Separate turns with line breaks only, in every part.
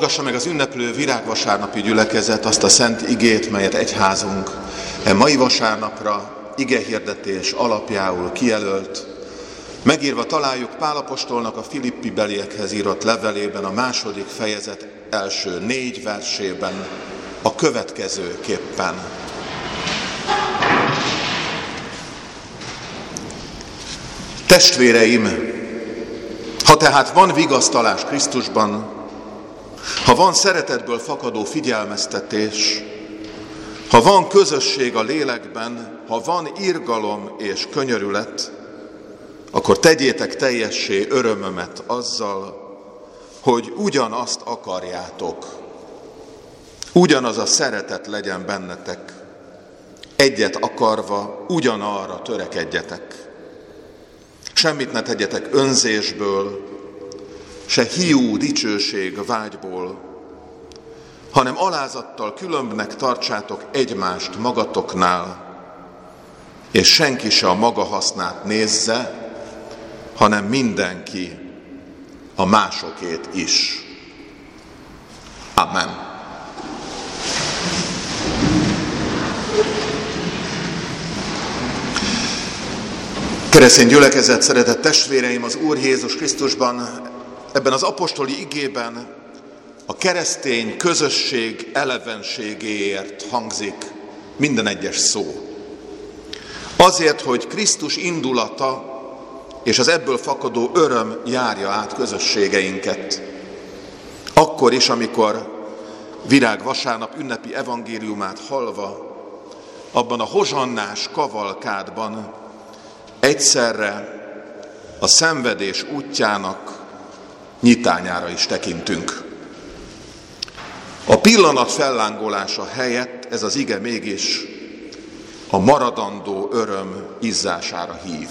Hallgassa meg az ünneplő virágvasárnapi gyülekezet azt a szent igét, melyet egyházunk e mai vasárnapra igehirdetés alapjául kijelölt. Megírva találjuk Pálapostolnak a Filippi beliekhez írott levelében a második fejezet első négy versében a következőképpen. Testvéreim, ha tehát van vigasztalás Krisztusban, ha van szeretetből fakadó figyelmeztetés, ha van közösség a lélekben, ha van irgalom és könyörület, akkor tegyétek teljessé örömömet azzal, hogy ugyanazt akarjátok, ugyanaz a szeretet legyen bennetek, egyet akarva ugyanarra törekedjetek. Semmit ne tegyetek önzésből, se hiú dicsőség vágyból, hanem alázattal különbnek tartsátok egymást magatoknál, és senki se a maga hasznát nézze, hanem mindenki a másokét is. Amen. Keresztény gyülekezet, szeretett testvéreim, az Úr Jézus Krisztusban ebben az apostoli igében a keresztény közösség elevenségéért hangzik minden egyes szó. Azért, hogy Krisztus indulata és az ebből fakadó öröm járja át közösségeinket. Akkor is, amikor virág vasárnap ünnepi evangéliumát halva, abban a hozsannás kavalkádban egyszerre a szenvedés útjának nyitányára is tekintünk. A pillanat fellángolása helyett ez az ige mégis a maradandó öröm izzására hív.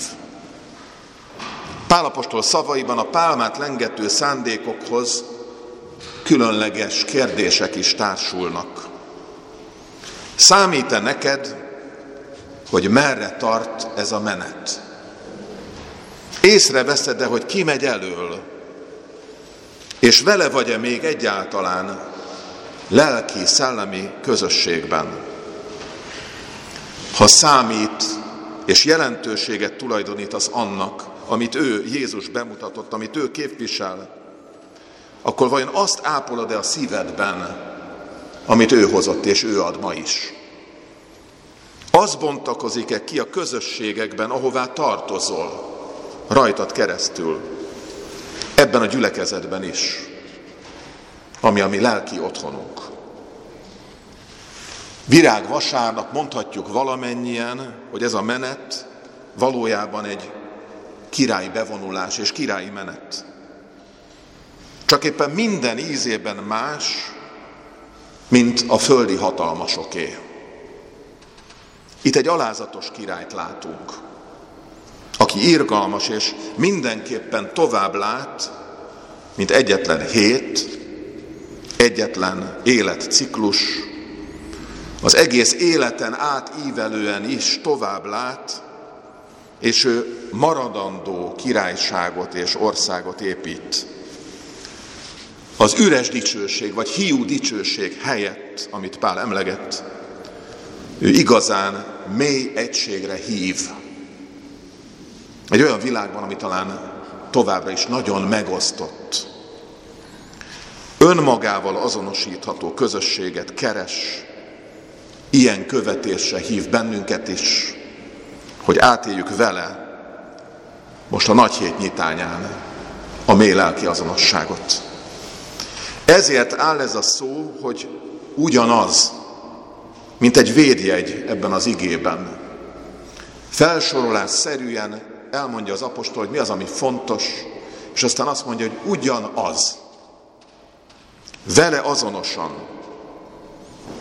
Pálapostól szavaiban a pálmát lengető szándékokhoz különleges kérdések is társulnak. Számít-e neked, hogy merre tart ez a menet? Észreveszed-e, hogy ki megy elől, és vele vagy-e még egyáltalán lelki, szellemi közösségben? Ha számít és jelentőséget tulajdonítasz annak, amit ő, Jézus bemutatott, amit ő képvisel, akkor vajon azt ápolod-e a szívedben, amit ő hozott és ő ad ma is? Az bontakozik-e ki a közösségekben, ahová tartozol, rajtad keresztül, ebben a gyülekezetben is, ami a mi lelki otthonunk. Virág vasárnap mondhatjuk valamennyien, hogy ez a menet valójában egy királyi bevonulás és királyi menet. Csak éppen minden ízében más, mint a földi hatalmasoké. Itt egy alázatos királyt látunk, aki irgalmas és mindenképpen tovább lát, mint egyetlen hét, egyetlen életciklus, az egész életen átívelően is tovább lát, és ő maradandó királyságot és országot épít. Az üres dicsőség, vagy hiú dicsőség helyett, amit Pál emlegett, ő igazán mély egységre hív. Egy olyan világban, ami talán továbbra is nagyon megosztott, önmagával azonosítható közösséget keres, ilyen követésre hív bennünket is, hogy átéljük vele most a nagy hét nyitányán a mély lelki azonosságot. Ezért áll ez a szó, hogy ugyanaz, mint egy védjegy ebben az igében. Felsorolás szerűen elmondja az apostol, hogy mi az, ami fontos, és aztán azt mondja, hogy ugyanaz. Vele azonosan,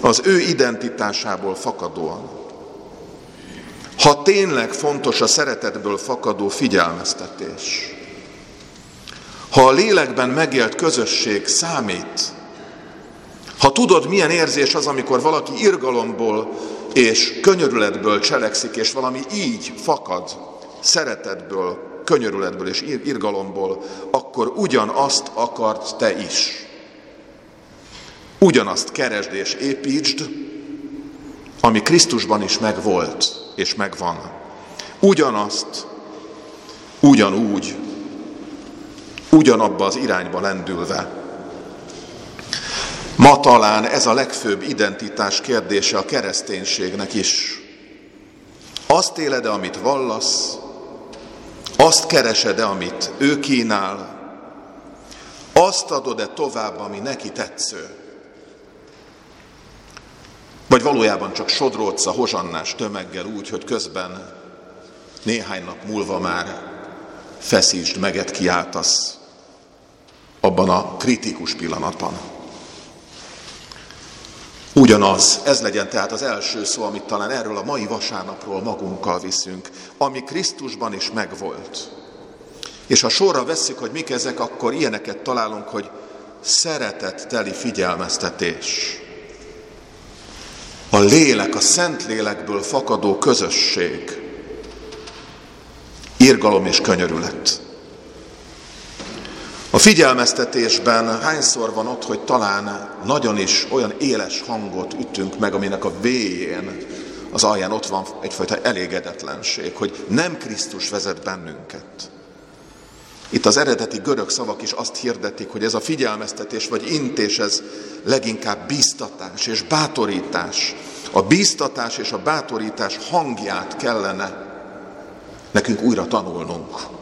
az ő identitásából fakadóan. Ha tényleg fontos a szeretetből fakadó figyelmeztetés, ha a lélekben megélt közösség számít, ha tudod, milyen érzés az, amikor valaki irgalomból és könyörületből cselekszik, és valami így fakad, szeretetből, könyörületből és irgalomból, akkor ugyanazt akart te is. Ugyanazt keresd és építsd, ami Krisztusban is megvolt és megvan. Ugyanazt, ugyanúgy, ugyanabba az irányba lendülve. Ma talán ez a legfőbb identitás kérdése a kereszténységnek is. Azt éled-e, amit vallasz, azt keresed-e, amit ő kínál, azt adod-e tovább, ami neki tetsző. Vagy valójában csak sodródsz a hozsannás tömeggel úgy, hogy közben néhány nap múlva már feszítsd meget kiáltasz abban a kritikus pillanatban. Ugyanaz, ez legyen tehát az első szó, amit talán erről a mai vasárnapról magunkkal viszünk, ami Krisztusban is megvolt. És ha sorra vesszük, hogy mik ezek, akkor ilyeneket találunk, hogy szeretetteli figyelmeztetés. A lélek, a szent lélekből fakadó közösség. Irgalom és könyörület. A figyelmeztetésben hányszor van ott, hogy talán nagyon is olyan éles hangot ütünk meg, aminek a végén az alján ott van egyfajta elégedetlenség, hogy nem Krisztus vezet bennünket. Itt az eredeti görög szavak is azt hirdetik, hogy ez a figyelmeztetés vagy intés, ez leginkább bíztatás és bátorítás. A bíztatás és a bátorítás hangját kellene nekünk újra tanulnunk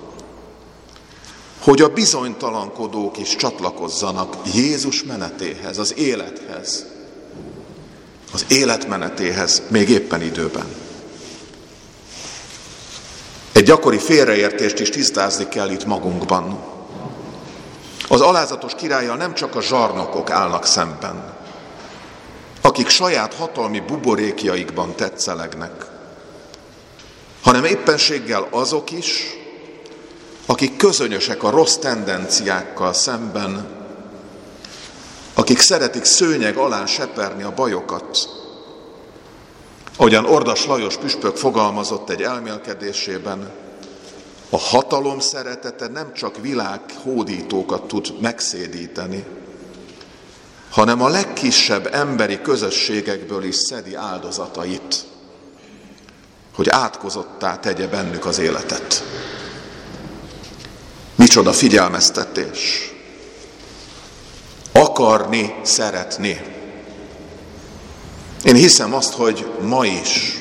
hogy a bizonytalankodók is csatlakozzanak Jézus menetéhez, az élethez, az életmenetéhez még éppen időben. Egy gyakori félreértést is tisztázni kell itt magunkban. Az alázatos királlyal nem csak a zsarnokok állnak szemben, akik saját hatalmi buborékjaikban tetszelegnek, hanem éppenséggel azok is, akik közönösek a rossz tendenciákkal szemben, akik szeretik szőnyeg alá seperni a bajokat. Ahogyan Ordas Lajos püspök fogalmazott egy elmélkedésében, a hatalom szeretete nem csak világ hódítókat tud megszédíteni, hanem a legkisebb emberi közösségekből is szedi áldozatait, hogy átkozottá tegye bennük az életet. Micsoda figyelmeztetés. Akarni, szeretni. Én hiszem azt, hogy ma is,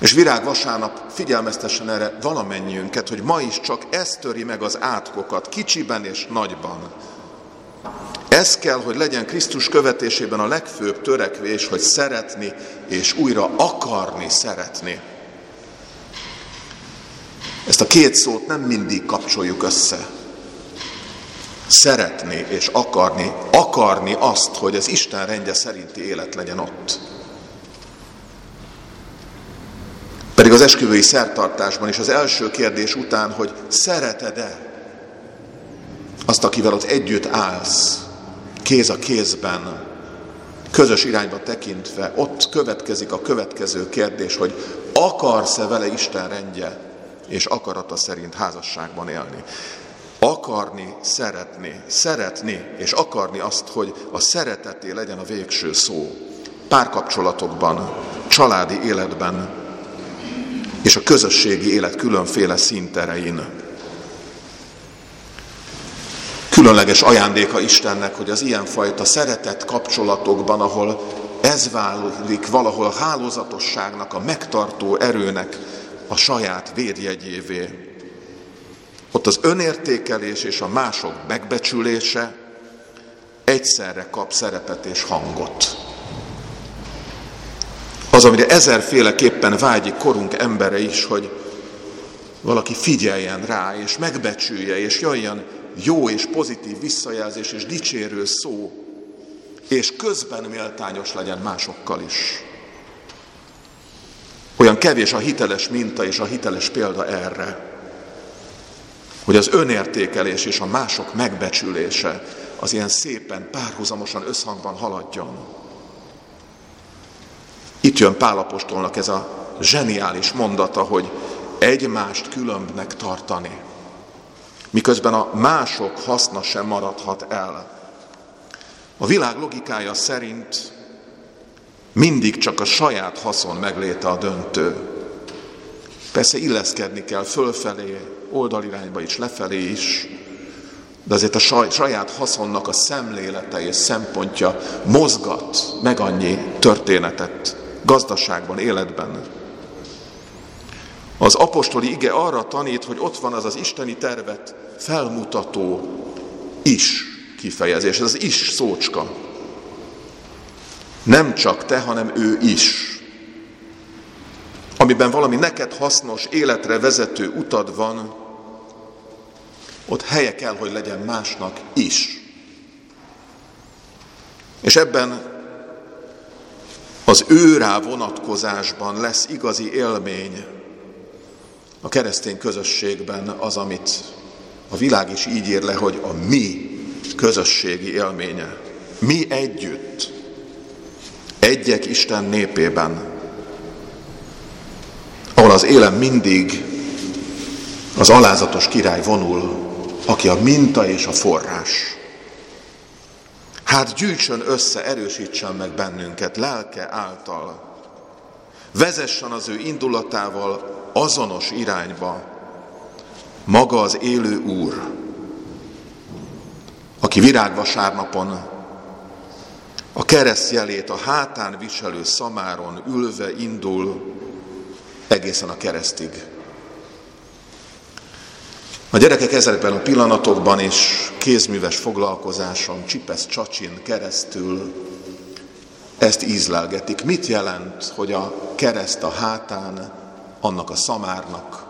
és virág vasárnap figyelmeztessen erre valamennyiünket, hogy ma is csak ez töri meg az átkokat, kicsiben és nagyban. Ez kell, hogy legyen Krisztus követésében a legfőbb törekvés, hogy szeretni és újra akarni szeretni. Ezt a két szót nem mindig kapcsoljuk össze. Szeretni és akarni, akarni azt, hogy az Isten rendje szerinti élet legyen ott. Pedig az esküvői szertartásban is az első kérdés után, hogy szereted-e azt, akivel ott együtt állsz, kéz a kézben, közös irányba tekintve, ott következik a következő kérdés, hogy akarsz-e vele Isten rendje és akarata szerint házasságban élni. Akarni, szeretni, szeretni és akarni azt, hogy a szereteté legyen a végső szó. Párkapcsolatokban, családi életben és a közösségi élet különféle szinterein. Különleges ajándéka Istennek, hogy az ilyenfajta szeretett kapcsolatokban, ahol ez válik valahol a hálózatosságnak, a megtartó erőnek, a saját védjegyévé. Ott az önértékelés és a mások megbecsülése egyszerre kap szerepet és hangot. Az, amire ezerféleképpen vágyik korunk embere is, hogy valaki figyeljen rá, és megbecsülje, és jöjjön jó és pozitív visszajelzés és dicsérő szó, és közben méltányos legyen másokkal is. Olyan kevés a hiteles minta és a hiteles példa erre, hogy az önértékelés és a mások megbecsülése az ilyen szépen, párhuzamosan összhangban haladjon. Itt jön Pálapostolnak ez a zseniális mondata, hogy egymást különbnek tartani, miközben a mások haszna sem maradhat el. A világ logikája szerint mindig csak a saját haszon megléte a döntő. Persze illeszkedni kell fölfelé, oldalirányba is, lefelé is, de azért a saját haszonnak a szemlélete és szempontja mozgat meg annyi történetet gazdaságban, életben. Az apostoli ige arra tanít, hogy ott van az az isteni tervet felmutató is kifejezés, ez az is szócska. Nem csak te, hanem ő is. Amiben valami neked hasznos, életre vezető utad van, ott helye kell, hogy legyen másnak is. És ebben az őrá vonatkozásban lesz igazi élmény a keresztény közösségben az, amit a világ is így ír le, hogy a mi közösségi élménye. Mi együtt, egyek Isten népében, ahol az élem mindig az alázatos király vonul, aki a minta és a forrás. Hát gyűjtsön össze, erősítsen meg bennünket lelke által. Vezessen az ő indulatával azonos irányba maga az élő Úr, aki virágvasárnapon a keresztjelét a hátán viselő szamáron ülve indul egészen a keresztig. A gyerekek ezekben a pillanatokban és kézműves foglalkozáson, csipesz csacsin keresztül ezt ízlelgetik. Mit jelent, hogy a kereszt a hátán annak a szamárnak,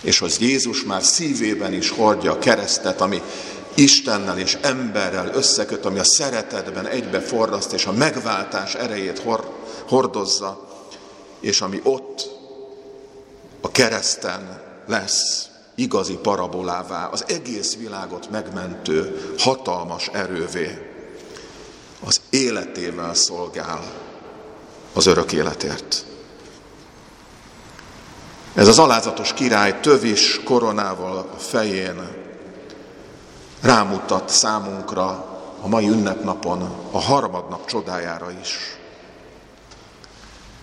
és hogy Jézus már szívében is hordja a keresztet, ami Istennel és emberrel összeköt, ami a szeretetben egybe és a megváltás erejét hordozza, és ami ott a kereszten lesz igazi parabolává, az egész világot megmentő, hatalmas erővé, az életével szolgál az örök életért. Ez az alázatos király tövis koronával a fején rámutat számunkra a mai ünnepnapon a harmadnap csodájára is.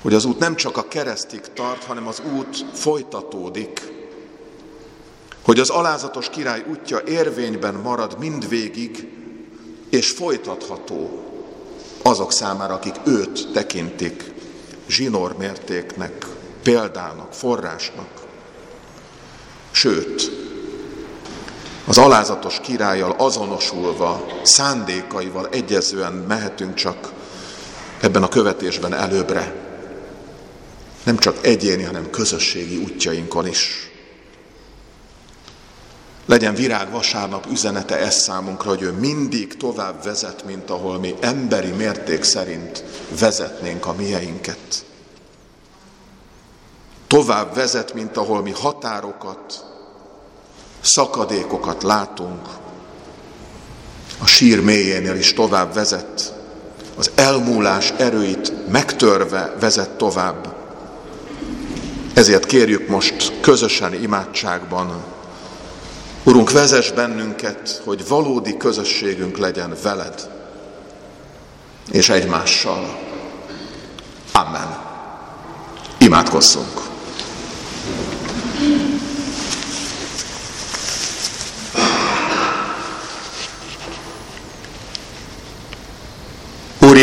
Hogy az út nem csak a keresztig tart, hanem az út folytatódik. Hogy az alázatos király útja érvényben marad mindvégig, és folytatható azok számára, akik őt tekintik zsinórmértéknek, példának, forrásnak. Sőt, az alázatos királlyal azonosulva, szándékaival egyezően mehetünk csak ebben a követésben előbbre. Nem csak egyéni, hanem közösségi útjainkon is. Legyen virág vasárnap üzenete ez számunkra, hogy ő mindig tovább vezet, mint ahol mi emberi mérték szerint vezetnénk a mieinket tovább vezet, mint ahol mi határokat, szakadékokat látunk. A sír mélyénél is tovább vezet, az elmúlás erőit megtörve vezet tovább. Ezért kérjük most közösen imádságban, Urunk, vezess bennünket, hogy valódi közösségünk legyen veled és egymással. Amen. Imádkozzunk.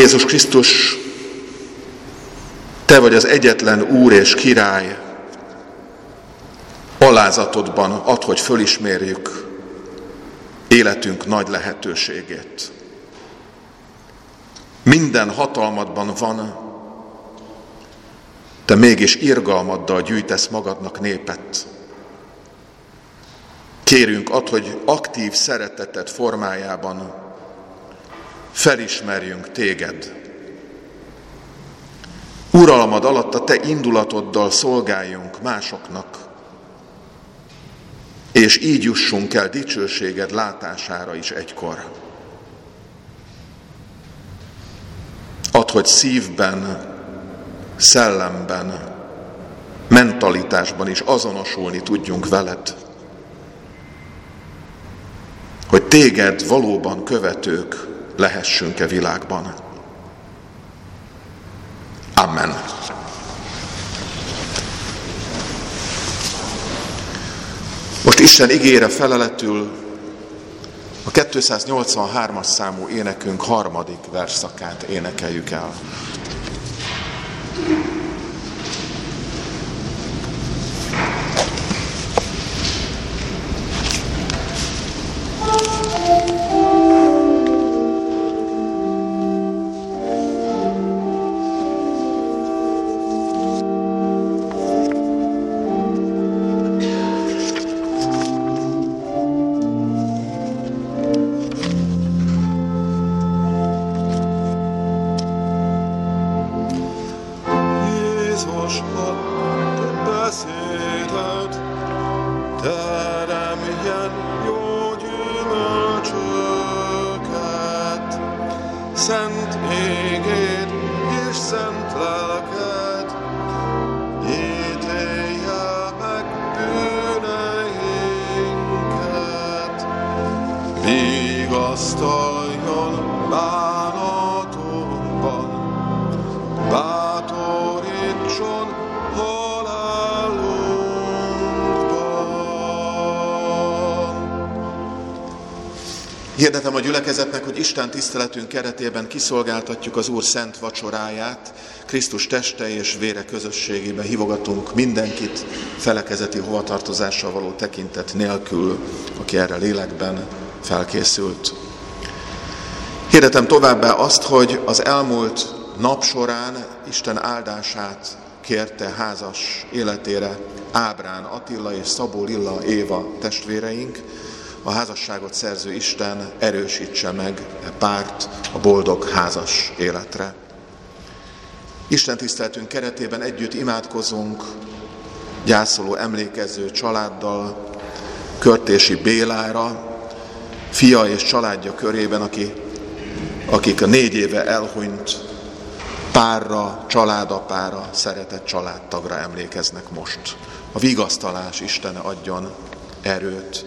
Jézus Krisztus, Te vagy az egyetlen Úr és Király, alázatodban ad, hogy fölismérjük életünk nagy lehetőségét. Minden hatalmadban van, te mégis irgalmaddal gyűjtesz magadnak népet. Kérünk ad, hogy aktív szeretetet formájában felismerjünk téged. Uralmad alatt a te indulatoddal szolgáljunk másoknak, és így jussunk el dicsőséged látására is egykor. Add, hogy szívben, szellemben, mentalitásban is azonosulni tudjunk veled. Hogy téged valóban követők lehessünk-e világban. Amen. Most Isten igére feleletül a 283-as számú énekünk harmadik verszakát énekeljük el. Hirdetem a gyülekezetnek, hogy Isten tiszteletünk keretében kiszolgáltatjuk az Úr szent vacsoráját, Krisztus teste és vére közösségébe hívogatunk mindenkit felekezeti hovatartozással való tekintet nélkül, aki erre lélekben felkészült. Hirdetem továbbá azt, hogy az elmúlt nap során Isten áldását kérte házas életére Ábrán Attila és Szabó Lilla Éva testvéreink, a házasságot szerző Isten erősítse meg e párt a boldog házas életre. Isten tiszteltünk keretében együtt imádkozunk gyászoló emlékező családdal, Körtési Bélára, fia és családja körében, aki, akik a négy éve elhunyt párra, családapára, szeretett családtagra emlékeznek most. A vigasztalás Istene adjon erőt,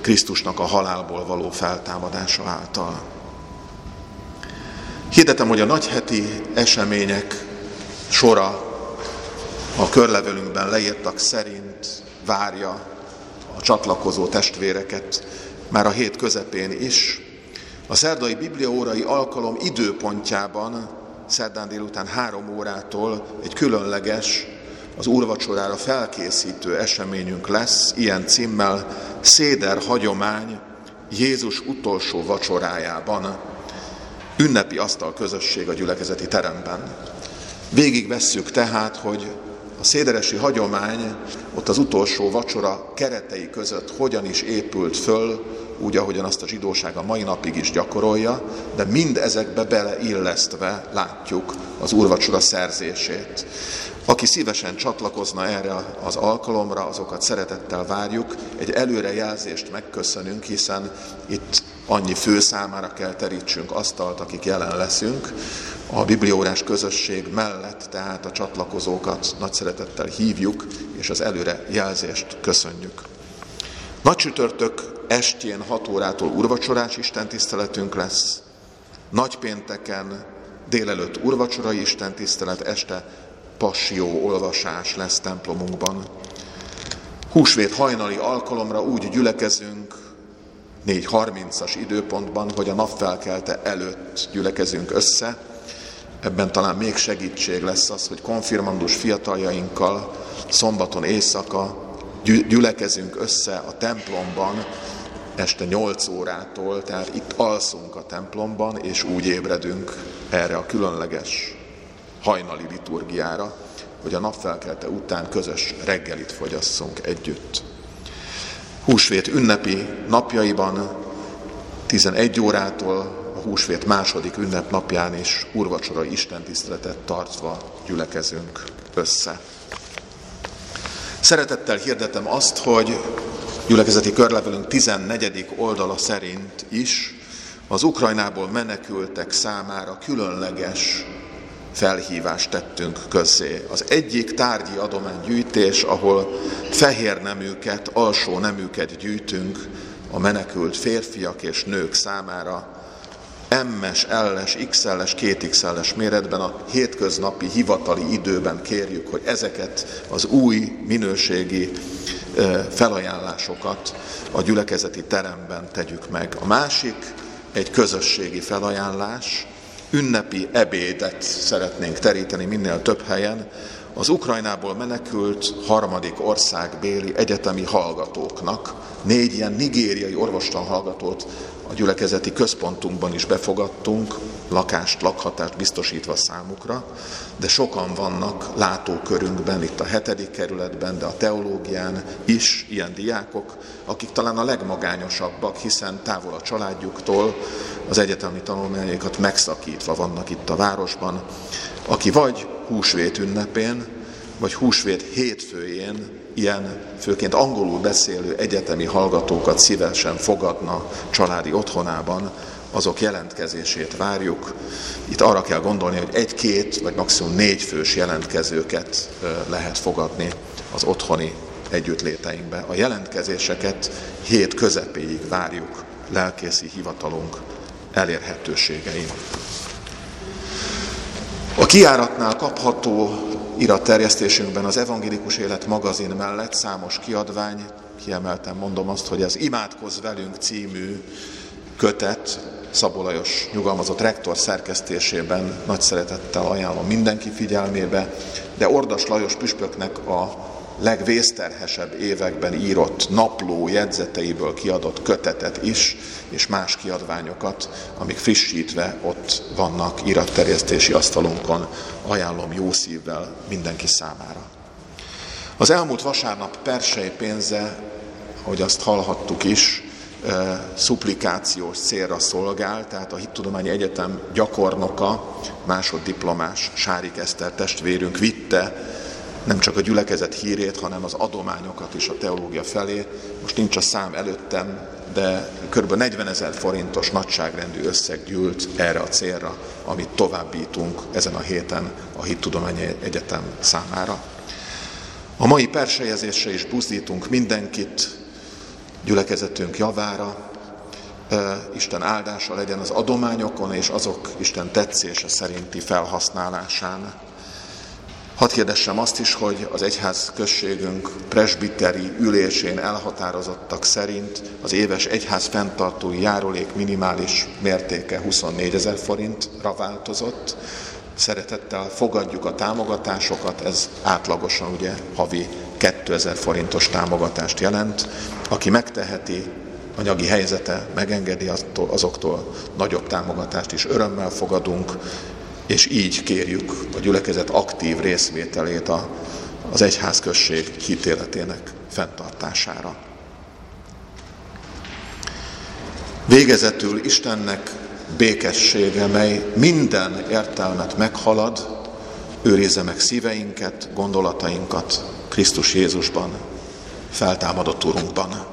Krisztusnak a halálból való feltámadása által. Hirdetem, hogy a nagyheti események sora a körlevelünkben leírtak szerint várja a csatlakozó testvéreket már a hét közepén is. A szerdai bibliaórai alkalom időpontjában, szerdán délután három órától egy különleges az úrvacsorára felkészítő eseményünk lesz, ilyen címmel Széder hagyomány Jézus utolsó vacsorájában, ünnepi asztal közösség a gyülekezeti teremben. Végig vesszük tehát, hogy a széderesi hagyomány ott az utolsó vacsora keretei között hogyan is épült föl, úgy, ahogyan azt a zsidóság a mai napig is gyakorolja, de mind ezekbe beleillesztve látjuk az úrvacsora szerzését. Aki szívesen csatlakozna erre az alkalomra, azokat szeretettel várjuk. Egy előrejelzést megköszönünk, hiszen itt annyi fő számára kell terítsünk asztalt, akik jelen leszünk. A bibliórás közösség mellett tehát a csatlakozókat nagy szeretettel hívjuk, és az előrejelzést köszönjük. Nagy csütörtök estjén 6 órától urvacsorás istentiszteletünk lesz, nagypénteken délelőtt urvacsorai istentisztelet, este passió olvasás lesz templomunkban. Húsvét hajnali alkalomra úgy gyülekezünk, 4.30-as időpontban, hogy a napfelkelte előtt gyülekezünk össze. Ebben talán még segítség lesz az, hogy konfirmandus fiataljainkkal szombaton éjszaka gyülekezünk össze a templomban, este 8 órától, tehát itt alszunk a templomban, és úgy ébredünk erre a különleges hajnali liturgiára, hogy a napfelkelte után közös reggelit fogyasszunk együtt. Húsvét ünnepi napjaiban 11 órától húsvét második ünnepnapján is úrvacsorai istentiszteletet tartva gyülekezünk össze. Szeretettel hirdetem azt, hogy gyülekezeti körlevelünk 14. oldala szerint is az Ukrajnából menekültek számára különleges felhívást tettünk közzé. Az egyik tárgyi adománygyűjtés, ahol fehér neműket, alsó neműket gyűjtünk a menekült férfiak és nők számára, M-es, L-es, XL-es, 2XL-es méretben a hétköznapi hivatali időben kérjük, hogy ezeket az új minőségi felajánlásokat a gyülekezeti teremben tegyük meg. A másik egy közösségi felajánlás, ünnepi ebédet szeretnénk teríteni minél több helyen, az Ukrajnából menekült harmadik országbéli egyetemi hallgatóknak, négy ilyen nigériai orvostan hallgatót a gyülekezeti központunkban is befogadtunk, lakást, lakhatást biztosítva számukra, de sokan vannak látókörünkben, itt a hetedik kerületben, de a teológián is ilyen diákok, akik talán a legmagányosabbak, hiszen távol a családjuktól, az egyetemi tanulmányaikat megszakítva vannak itt a városban, aki vagy húsvét ünnepén, vagy húsvét hétfőjén ilyen főként angolul beszélő egyetemi hallgatókat szívesen fogadna családi otthonában, azok jelentkezését várjuk. Itt arra kell gondolni, hogy egy-két vagy maximum négy fős jelentkezőket lehet fogadni az otthoni együttléteinkbe. A jelentkezéseket hét közepéig várjuk lelkészi hivatalunk elérhetőségein. A kiáratnál kapható iratterjesztésünkben az Evangélikus Élet magazin mellett számos kiadvány, kiemelten mondom azt, hogy az Imádkozz velünk című kötet Szabó Lajos nyugalmazott rektor szerkesztésében nagy szeretettel ajánlom mindenki figyelmébe, de Ordas Lajos püspöknek a legvészterhesebb években írott napló jegyzeteiből kiadott kötetet is, és más kiadványokat, amik frissítve ott vannak iratterjesztési asztalunkon, ajánlom jó szívvel mindenki számára. Az elmúlt vasárnap persei pénze, ahogy azt hallhattuk is, szuplikációs célra szolgál, tehát a Hittudományi Egyetem gyakornoka, másoddiplomás Sárik Eszter testvérünk vitte nem csak a gyülekezet hírét, hanem az adományokat is a teológia felé. Most nincs a szám előttem, de kb. 40 ezer forintos nagyságrendű összeg gyűlt erre a célra, amit továbbítunk ezen a héten a Hittudományi Egyetem számára. A mai persejezésre is buzdítunk mindenkit, gyülekezetünk javára, Isten áldása legyen az adományokon és azok Isten tetszése szerinti felhasználásán. Hadd kérdessem azt is, hogy az egyház községünk presbiteri ülésén elhatározottak szerint az éves egyház fenntartói járulék minimális mértéke 24 ezer forintra változott. Szeretettel fogadjuk a támogatásokat, ez átlagosan ugye havi 2000 forintos támogatást jelent. Aki megteheti, anyagi helyzete megengedi azoktól nagyobb támogatást is örömmel fogadunk, és így kérjük a gyülekezet aktív részvételét a, az egyházközség hitéletének fenntartására. Végezetül Istennek békessége, mely minden értelmet meghalad, őrizze meg szíveinket, gondolatainkat Krisztus Jézusban, feltámadott Urunkban.